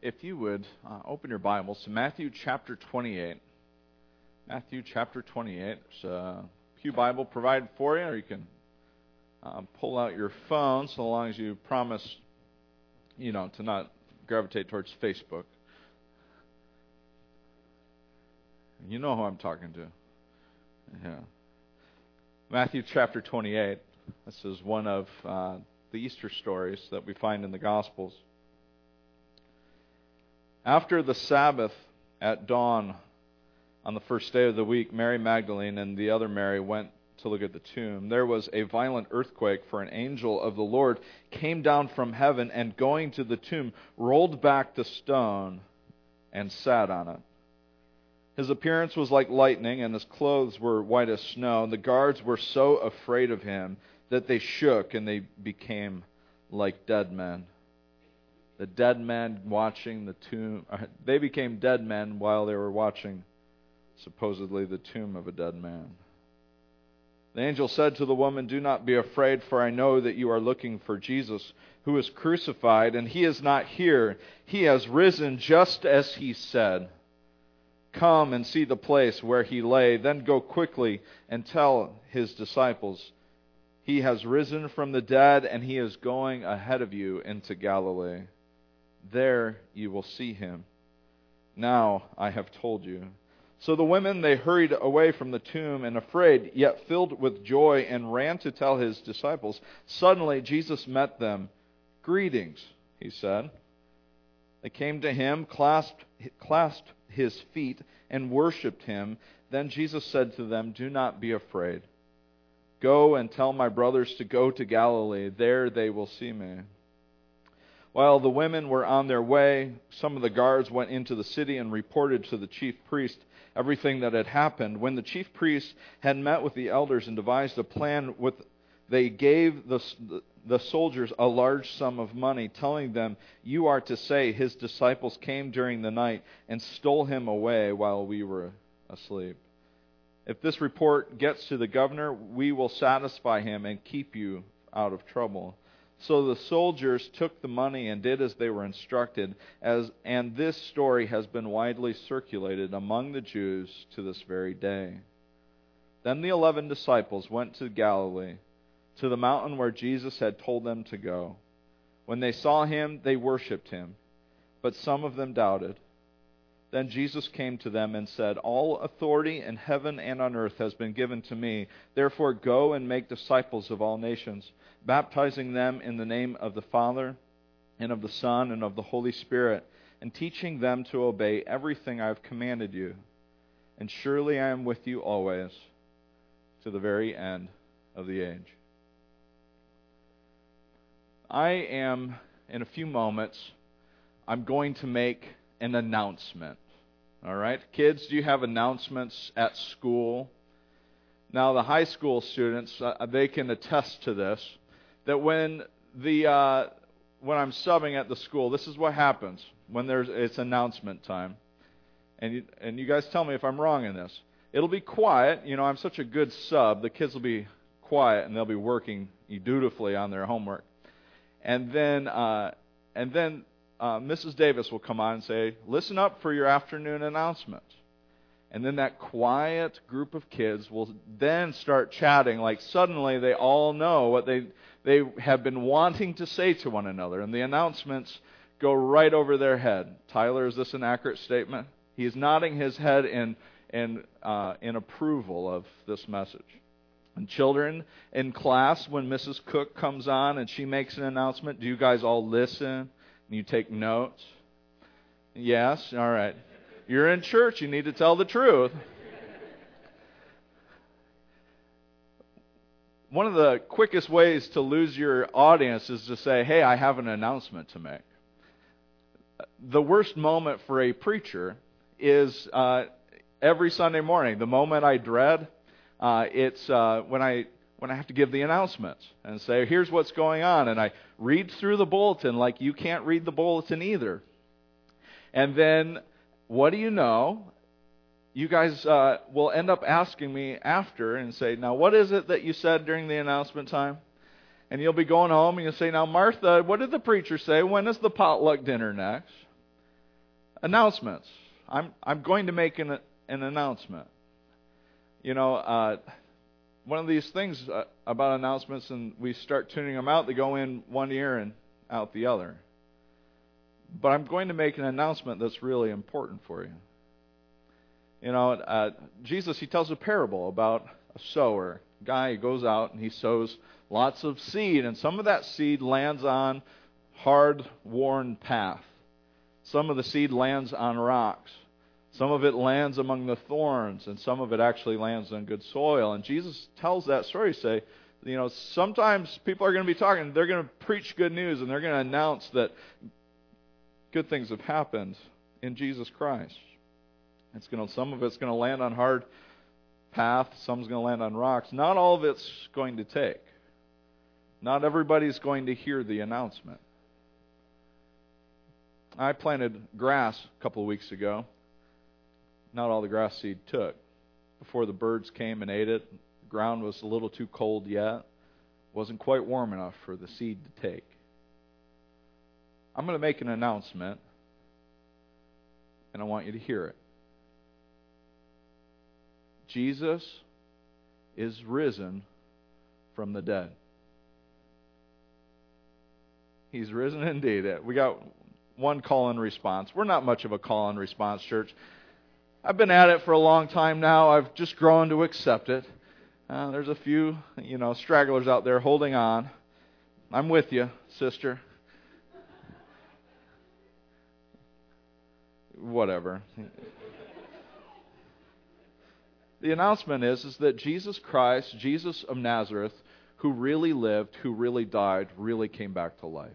if you would uh, open your Bibles to Matthew chapter 28. Matthew chapter 28. There's a Pew Bible provided for you, or you can uh, pull out your phone so long as you promise, you know, to not gravitate towards Facebook. You know who I'm talking to. Yeah. Matthew chapter 28. This is one of uh, the Easter stories that we find in the Gospels. After the Sabbath at dawn on the first day of the week, Mary Magdalene and the other Mary went to look at the tomb. There was a violent earthquake, for an angel of the Lord came down from heaven and, going to the tomb, rolled back the stone and sat on it. His appearance was like lightning, and his clothes were white as snow. And the guards were so afraid of him that they shook and they became like dead men the dead men watching the tomb. Uh, they became dead men while they were watching, supposedly, the tomb of a dead man. The angel said to the woman, Do not be afraid, for I know that you are looking for Jesus, who was crucified, and he is not here. He has risen just as he said. Come and see the place where he lay. Then go quickly and tell his disciples, He has risen from the dead, and he is going ahead of you into Galilee. There you will see him. Now I have told you. So the women, they hurried away from the tomb and afraid, yet filled with joy, and ran to tell his disciples. Suddenly Jesus met them. Greetings, he said. They came to him, clasped, clasped his feet, and worshipped him. Then Jesus said to them, Do not be afraid. Go and tell my brothers to go to Galilee. There they will see me. While the women were on their way, some of the guards went into the city and reported to the chief priest everything that had happened. When the chief priests had met with the elders and devised a plan, with, they gave the, the soldiers a large sum of money, telling them, You are to say, His disciples came during the night and stole him away while we were asleep. If this report gets to the governor, we will satisfy him and keep you out of trouble. So the soldiers took the money and did as they were instructed, as, and this story has been widely circulated among the Jews to this very day. Then the eleven disciples went to Galilee, to the mountain where Jesus had told them to go. When they saw him, they worshipped him, but some of them doubted. Then Jesus came to them and said, All authority in heaven and on earth has been given to me. Therefore, go and make disciples of all nations, baptizing them in the name of the Father, and of the Son, and of the Holy Spirit, and teaching them to obey everything I have commanded you. And surely I am with you always, to the very end of the age. I am, in a few moments, I'm going to make an announcement. All right? Kids, do you have announcements at school? Now, the high school students, uh, they can attest to this, that when the uh, when I'm subbing at the school, this is what happens when there's it's announcement time. And you, and you guys tell me if I'm wrong in this. It'll be quiet. You know, I'm such a good sub. The kids will be quiet and they'll be working dutifully on their homework. And then uh, and then uh, Mrs. Davis will come on and say, Listen up for your afternoon announcement. And then that quiet group of kids will then start chatting like suddenly they all know what they, they have been wanting to say to one another. And the announcements go right over their head. Tyler, is this an accurate statement? He's nodding his head in, in, uh, in approval of this message. And children in class, when Mrs. Cook comes on and she makes an announcement, do you guys all listen? You take notes? Yes? All right. You're in church. You need to tell the truth. One of the quickest ways to lose your audience is to say, hey, I have an announcement to make. The worst moment for a preacher is uh, every Sunday morning. The moment I dread, uh, it's uh, when I when I have to give the announcements and say, here's what's going on. And I read through the bulletin like you can't read the bulletin either. And then, what do you know? You guys uh, will end up asking me after and say, now, what is it that you said during the announcement time? And you'll be going home and you'll say, now, Martha, what did the preacher say? When is the potluck dinner next? announcements. I'm I'm going to make an an announcement. You know, uh, one of these things uh, about announcements, and we start tuning them out. They go in one ear and out the other. But I'm going to make an announcement that's really important for you. You know, uh, Jesus he tells a parable about a sower, a guy goes out and he sows lots of seed, and some of that seed lands on hard, worn path. Some of the seed lands on rocks. Some of it lands among the thorns, and some of it actually lands on good soil. And Jesus tells that story, say, you know, sometimes people are going to be talking, they're going to preach good news, and they're going to announce that good things have happened in Jesus Christ. It's going to, some of it's going to land on hard path, some's going to land on rocks. Not all of it's going to take. Not everybody's going to hear the announcement. I planted grass a couple of weeks ago. Not all the grass seed took. Before the birds came and ate it, the ground was a little too cold yet. wasn't quite warm enough for the seed to take. I'm going to make an announcement, and I want you to hear it. Jesus is risen from the dead. He's risen indeed. We got one call and response. We're not much of a call and response church. I've been at it for a long time now. I've just grown to accept it. Uh, there's a few, you know, stragglers out there holding on. I'm with you, sister. Whatever. the announcement is, is that Jesus Christ, Jesus of Nazareth, who really lived, who really died, really came back to life.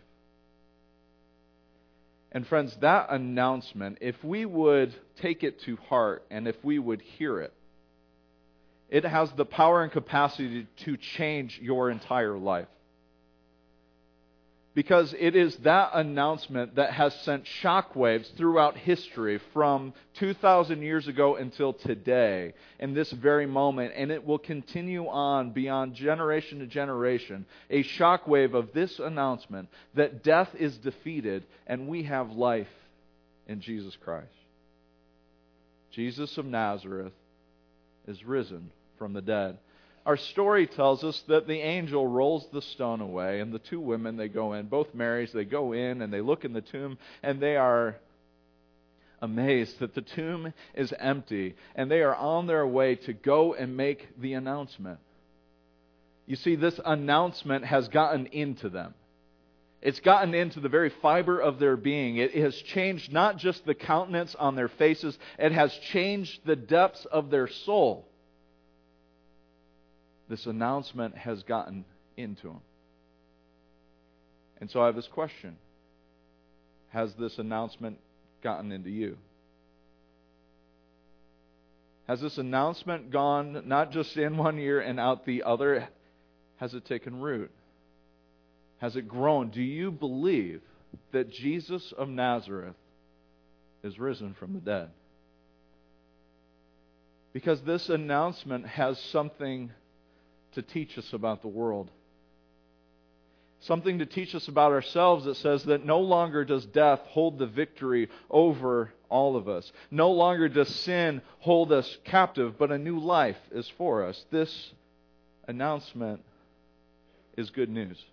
And friends, that announcement, if we would take it to heart and if we would hear it, it has the power and capacity to change your entire life because it is that announcement that has sent shockwaves throughout history from 2,000 years ago until today, in this very moment, and it will continue on beyond generation to generation. A shockwave of this announcement that death is defeated and we have life in Jesus Christ. Jesus of Nazareth is risen from the dead our story tells us that the angel rolls the stone away, and the two women, they go in, both Marys, they go in and they look in the tomb, and they are amazed that the tomb is empty, and they are on their way to go and make the announcement. You see, this announcement has gotten into them. It's gotten into the very fiber of their being. It has changed not just the countenance on their faces, it has changed the depths of their soul this announcement has gotten into them. And so I have this question Has this announcement gotten into you? Has this announcement gone not just in one ear and out the other? Has it taken root? Has it grown? Do you believe that Jesus of Nazareth is risen from the dead? Because this announcement has something to teach us about the world. Something to teach us about ourselves that says that no longer does death hold the victory over all of us. No longer does sin hold us captive, but a new life is for us. This announcement is good news.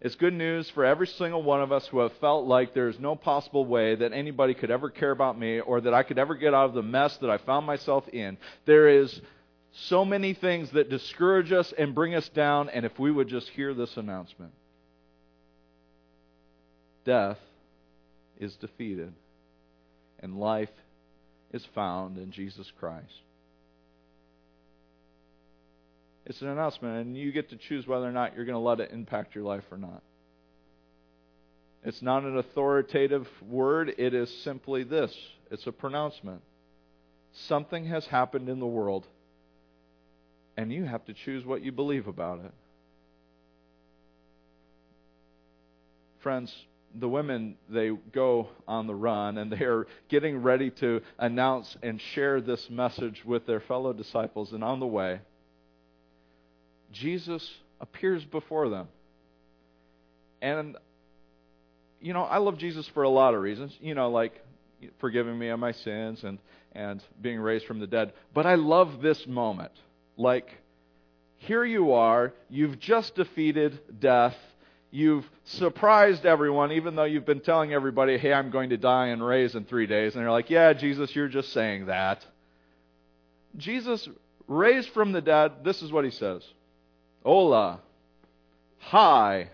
It's good news for every single one of us who have felt like there is no possible way that anybody could ever care about me or that I could ever get out of the mess that I found myself in. There is so many things that discourage us and bring us down, and if we would just hear this announcement death is defeated, and life is found in Jesus Christ. It's an announcement, and you get to choose whether or not you're going to let it impact your life or not. It's not an authoritative word, it is simply this it's a pronouncement. Something has happened in the world and you have to choose what you believe about it. Friends, the women, they go on the run and they are getting ready to announce and share this message with their fellow disciples. And on the way, Jesus appears before them. And you know, I love Jesus for a lot of reasons. You know, like forgiving me of my sins and and being raised from the dead. But I love this moment. Like here you are, you've just defeated death. You've surprised everyone, even though you've been telling everybody, hey, I'm going to die and raise in three days. And they're like, yeah, Jesus, you're just saying that. Jesus raised from the dead, this is what he says Hola. Hi.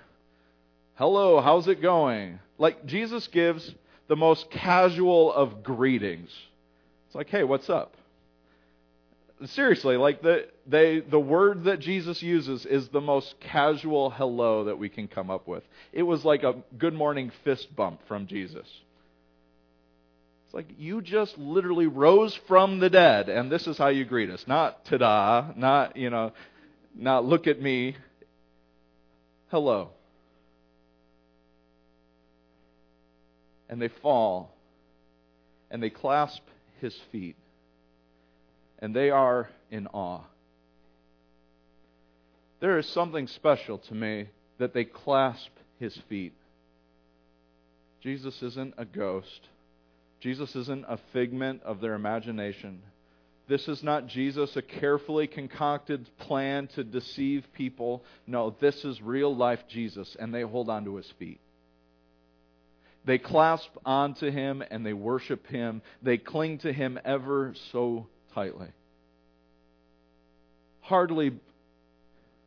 Hello, how's it going? Like Jesus gives the most casual of greetings. It's like, hey, what's up? Seriously, like the they the word that Jesus uses is the most casual hello that we can come up with. It was like a good morning fist bump from Jesus. It's like you just literally rose from the dead, and this is how you greet us. Not ta-da, not you know, not look at me. Hello. And they fall, and they clasp his feet and they are in awe. There is something special to me that they clasp his feet. Jesus isn't a ghost. Jesus isn't a figment of their imagination. This is not Jesus, a carefully concocted plan to deceive people. No, this is real life Jesus, and they hold on to his feet. They clasp onto him and they worship him. They cling to him ever so tightly. Hardly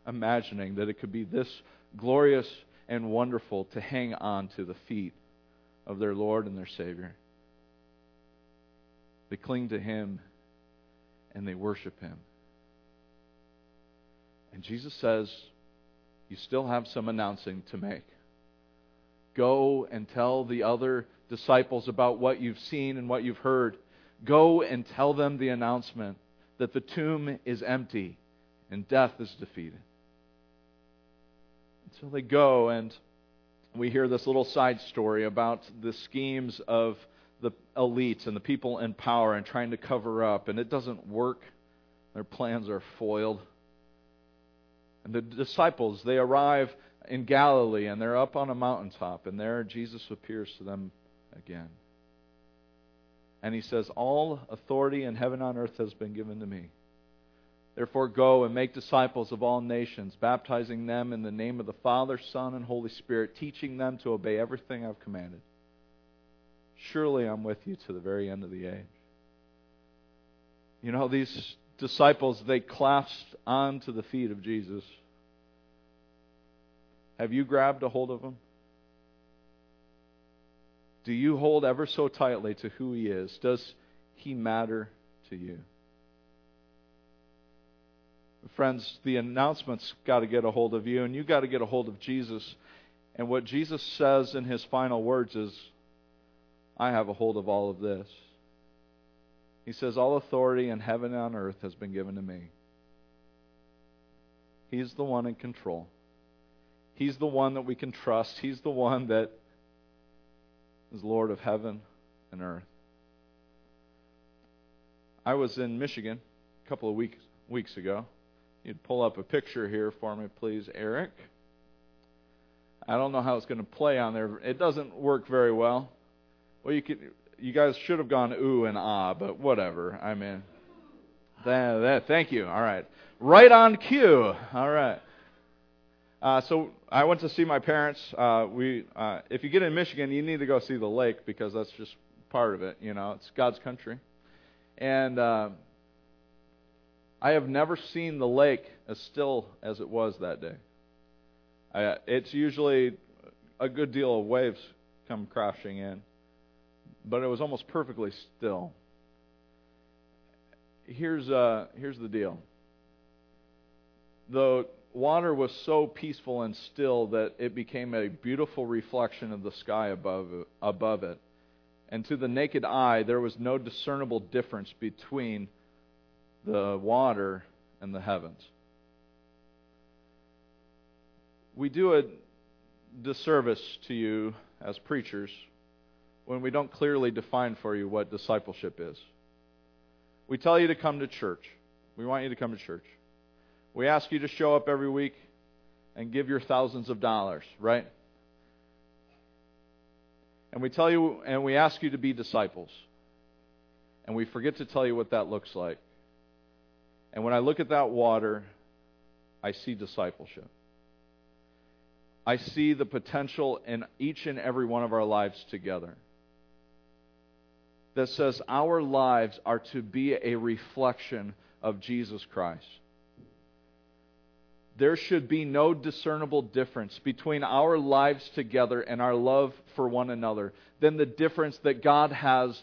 imagining that it could be this glorious and wonderful to hang on to the feet of their Lord and their Savior. They cling to Him and they worship Him. And Jesus says, You still have some announcing to make. Go and tell the other disciples about what you've seen and what you've heard. Go and tell them the announcement that the tomb is empty and death is defeated. And so they go, and we hear this little side story about the schemes of the elites and the people in power and trying to cover up, and it doesn't work. Their plans are foiled. And the disciples, they arrive in Galilee, and they're up on a mountaintop, and there Jesus appears to them again. And he says, All authority in heaven and earth has been given to me. Therefore, go and make disciples of all nations, baptizing them in the name of the Father, Son, and Holy Spirit, teaching them to obey everything I've commanded. Surely I'm with you to the very end of the age. You know, these disciples, they clasped onto the feet of Jesus. Have you grabbed a hold of him? Do you hold ever so tightly to who he is? Does he matter to you? Friends, the announcement's got to get a hold of you, and you've got to get a hold of Jesus. And what Jesus says in his final words is, I have a hold of all of this. He says, All authority in heaven and on earth has been given to me. He's the one in control. He's the one that we can trust. He's the one that is Lord of heaven and earth. I was in Michigan a couple of weeks weeks ago. You'd pull up a picture here for me, please, Eric. I don't know how it's going to play on there. It doesn't work very well. Well, you could, you guys should have gone ooh and ah, but whatever. I mean, that, that, thank you. All right, right on cue. All right. Uh, so I went to see my parents. Uh, we, uh, if you get in Michigan, you need to go see the lake because that's just part of it. You know, it's God's country, and uh, I have never seen the lake as still as it was that day. I, it's usually a good deal of waves come crashing in, but it was almost perfectly still. Here's uh, here's the deal. The water was so peaceful and still that it became a beautiful reflection of the sky above above it. And to the naked eye, there was no discernible difference between the water and the heavens. We do a disservice to you as preachers when we don't clearly define for you what discipleship is. We tell you to come to church. We want you to come to church. We ask you to show up every week and give your thousands of dollars, right? And we tell you and we ask you to be disciples. And we forget to tell you what that looks like. And when I look at that water, I see discipleship. I see the potential in each and every one of our lives together that says our lives are to be a reflection of Jesus Christ. There should be no discernible difference between our lives together and our love for one another than the difference that God has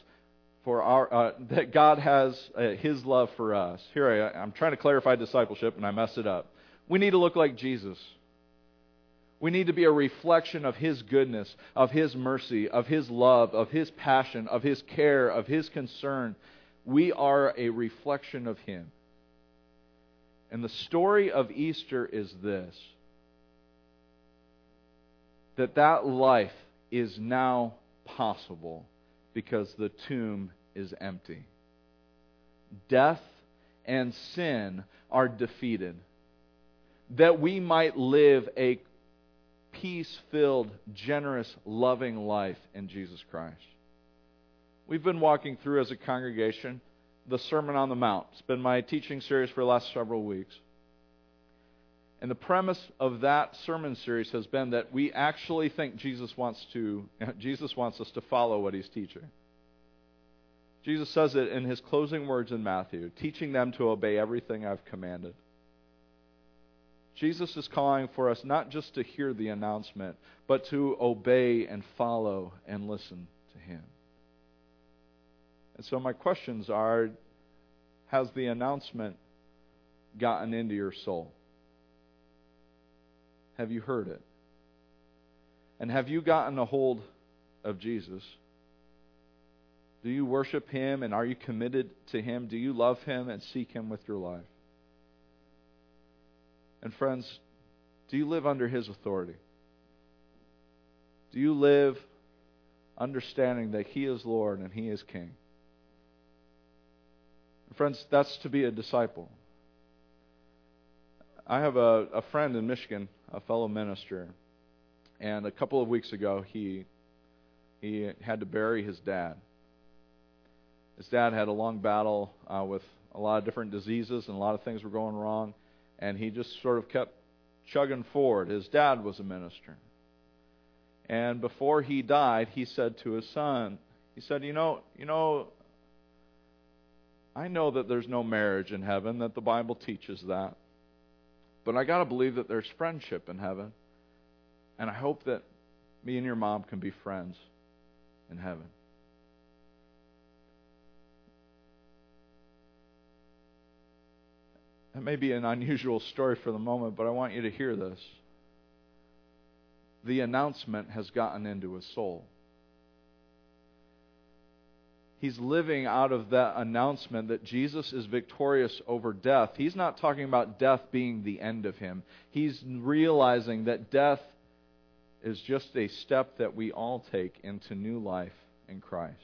for our uh, that God has uh, His love for us. Here I, I'm trying to clarify discipleship, and I messed it up. We need to look like Jesus. We need to be a reflection of His goodness, of His mercy, of His love, of His passion, of His care, of His concern. We are a reflection of Him. And the story of Easter is this that that life is now possible because the tomb is empty. Death and sin are defeated. That we might live a peace filled, generous, loving life in Jesus Christ. We've been walking through as a congregation the Sermon on the Mount. It's been my teaching series for the last several weeks. And the premise of that sermon series has been that we actually think Jesus wants to Jesus wants us to follow what he's teaching. Jesus says it in his closing words in Matthew, teaching them to obey everything I've commanded. Jesus is calling for us not just to hear the announcement, but to obey and follow and listen to him. And so my questions are Has the announcement gotten into your soul? Have you heard it? And have you gotten a hold of Jesus? Do you worship Him and are you committed to Him? Do you love Him and seek Him with your life? And friends, do you live under His authority? Do you live understanding that He is Lord and He is King? Friends, that's to be a disciple. I have a, a friend in Michigan, a fellow minister, and a couple of weeks ago he he had to bury his dad. His dad had a long battle uh, with a lot of different diseases and a lot of things were going wrong, and he just sort of kept chugging forward. His dad was a minister. And before he died, he said to his son, he said, "You know, you know, I know that there's no marriage in heaven, that the Bible teaches that. But I got to believe that there's friendship in heaven. And I hope that me and your mom can be friends in heaven. That may be an unusual story for the moment, but I want you to hear this. The announcement has gotten into his soul. He's living out of that announcement that Jesus is victorious over death. He's not talking about death being the end of him. He's realizing that death is just a step that we all take into new life in Christ.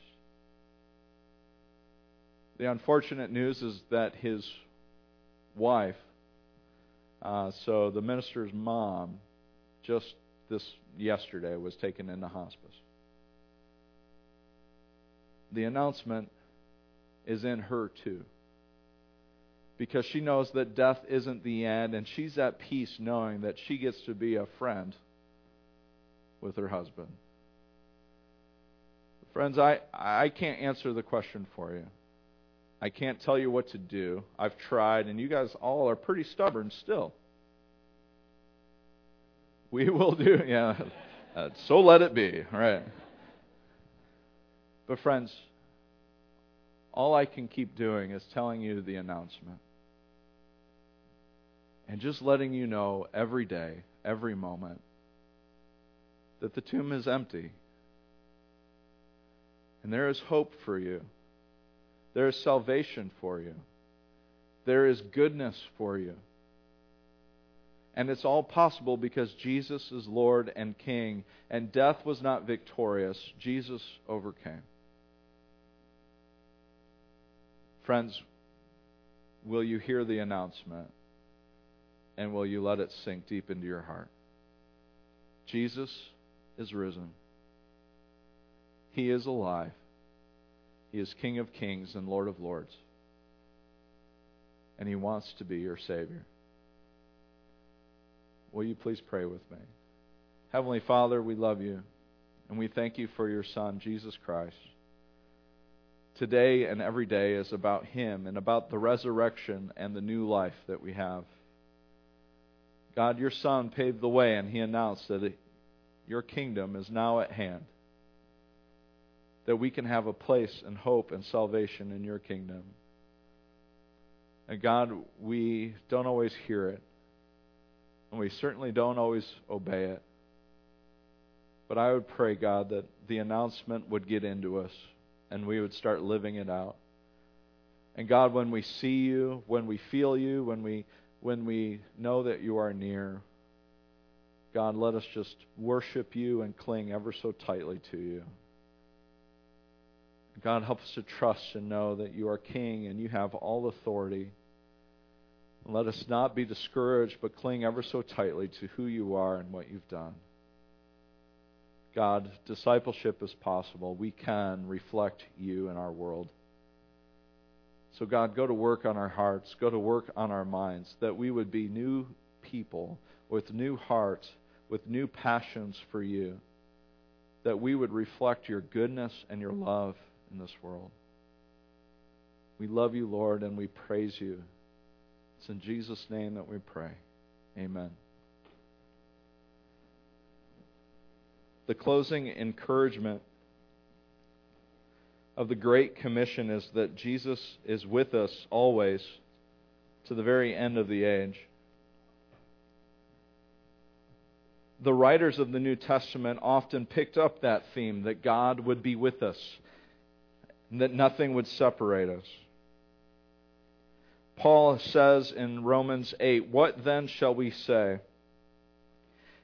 The unfortunate news is that his wife, uh, so the minister's mom, just this yesterday was taken into hospice. The announcement is in her too. Because she knows that death isn't the end, and she's at peace knowing that she gets to be a friend with her husband. Friends, I, I can't answer the question for you. I can't tell you what to do. I've tried, and you guys all are pretty stubborn still. We will do, yeah. Uh, so let it be, right? But, friends, all I can keep doing is telling you the announcement. And just letting you know every day, every moment, that the tomb is empty. And there is hope for you. There is salvation for you. There is goodness for you. And it's all possible because Jesus is Lord and King, and death was not victorious. Jesus overcame. Friends, will you hear the announcement? And will you let it sink deep into your heart? Jesus is risen. He is alive. He is King of kings and Lord of lords. And He wants to be your Savior. Will you please pray with me? Heavenly Father, we love you, and we thank you for your Son, Jesus Christ. Today and every day is about Him and about the resurrection and the new life that we have. God, your Son paved the way, and He announced that your kingdom is now at hand that we can have a place and hope and salvation in your kingdom. And God, we don't always hear it, and we certainly don't always obey it. But I would pray, God, that the announcement would get into us and we would start living it out. And God, when we see you, when we feel you, when we when we know that you are near, God, let us just worship you and cling ever so tightly to you. God, help us to trust and know that you are King and you have all authority. Let us not be discouraged, but cling ever so tightly to who you are and what you've done. God, discipleship is possible. We can reflect you in our world. So, God, go to work on our hearts, go to work on our minds, that we would be new people with new hearts, with new passions for you, that we would reflect your goodness and your love in this world. We love you, Lord, and we praise you. It's in Jesus' name that we pray. Amen. The closing encouragement of the Great Commission is that Jesus is with us always to the very end of the age. The writers of the New Testament often picked up that theme that God would be with us and that nothing would separate us. Paul says in Romans 8, What then shall we say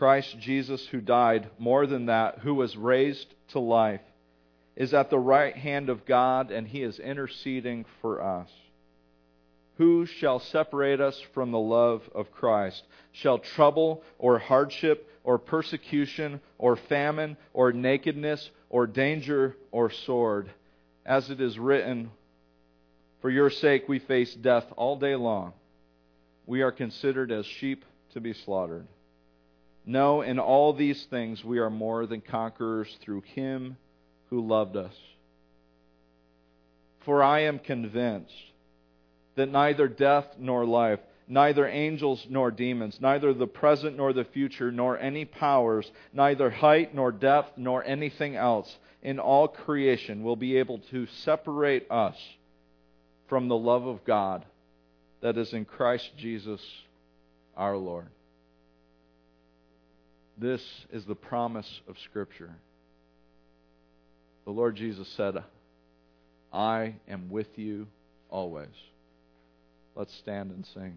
Christ Jesus, who died, more than that, who was raised to life, is at the right hand of God, and he is interceding for us. Who shall separate us from the love of Christ? Shall trouble or hardship or persecution or famine or nakedness or danger or sword? As it is written, for your sake, we face death all day long. We are considered as sheep to be slaughtered. No, in all these things we are more than conquerors through him who loved us. For I am convinced that neither death nor life, neither angels nor demons, neither the present nor the future, nor any powers, neither height nor depth nor anything else in all creation will be able to separate us from the love of God that is in Christ Jesus our Lord. This is the promise of Scripture. The Lord Jesus said, I am with you always. Let's stand and sing.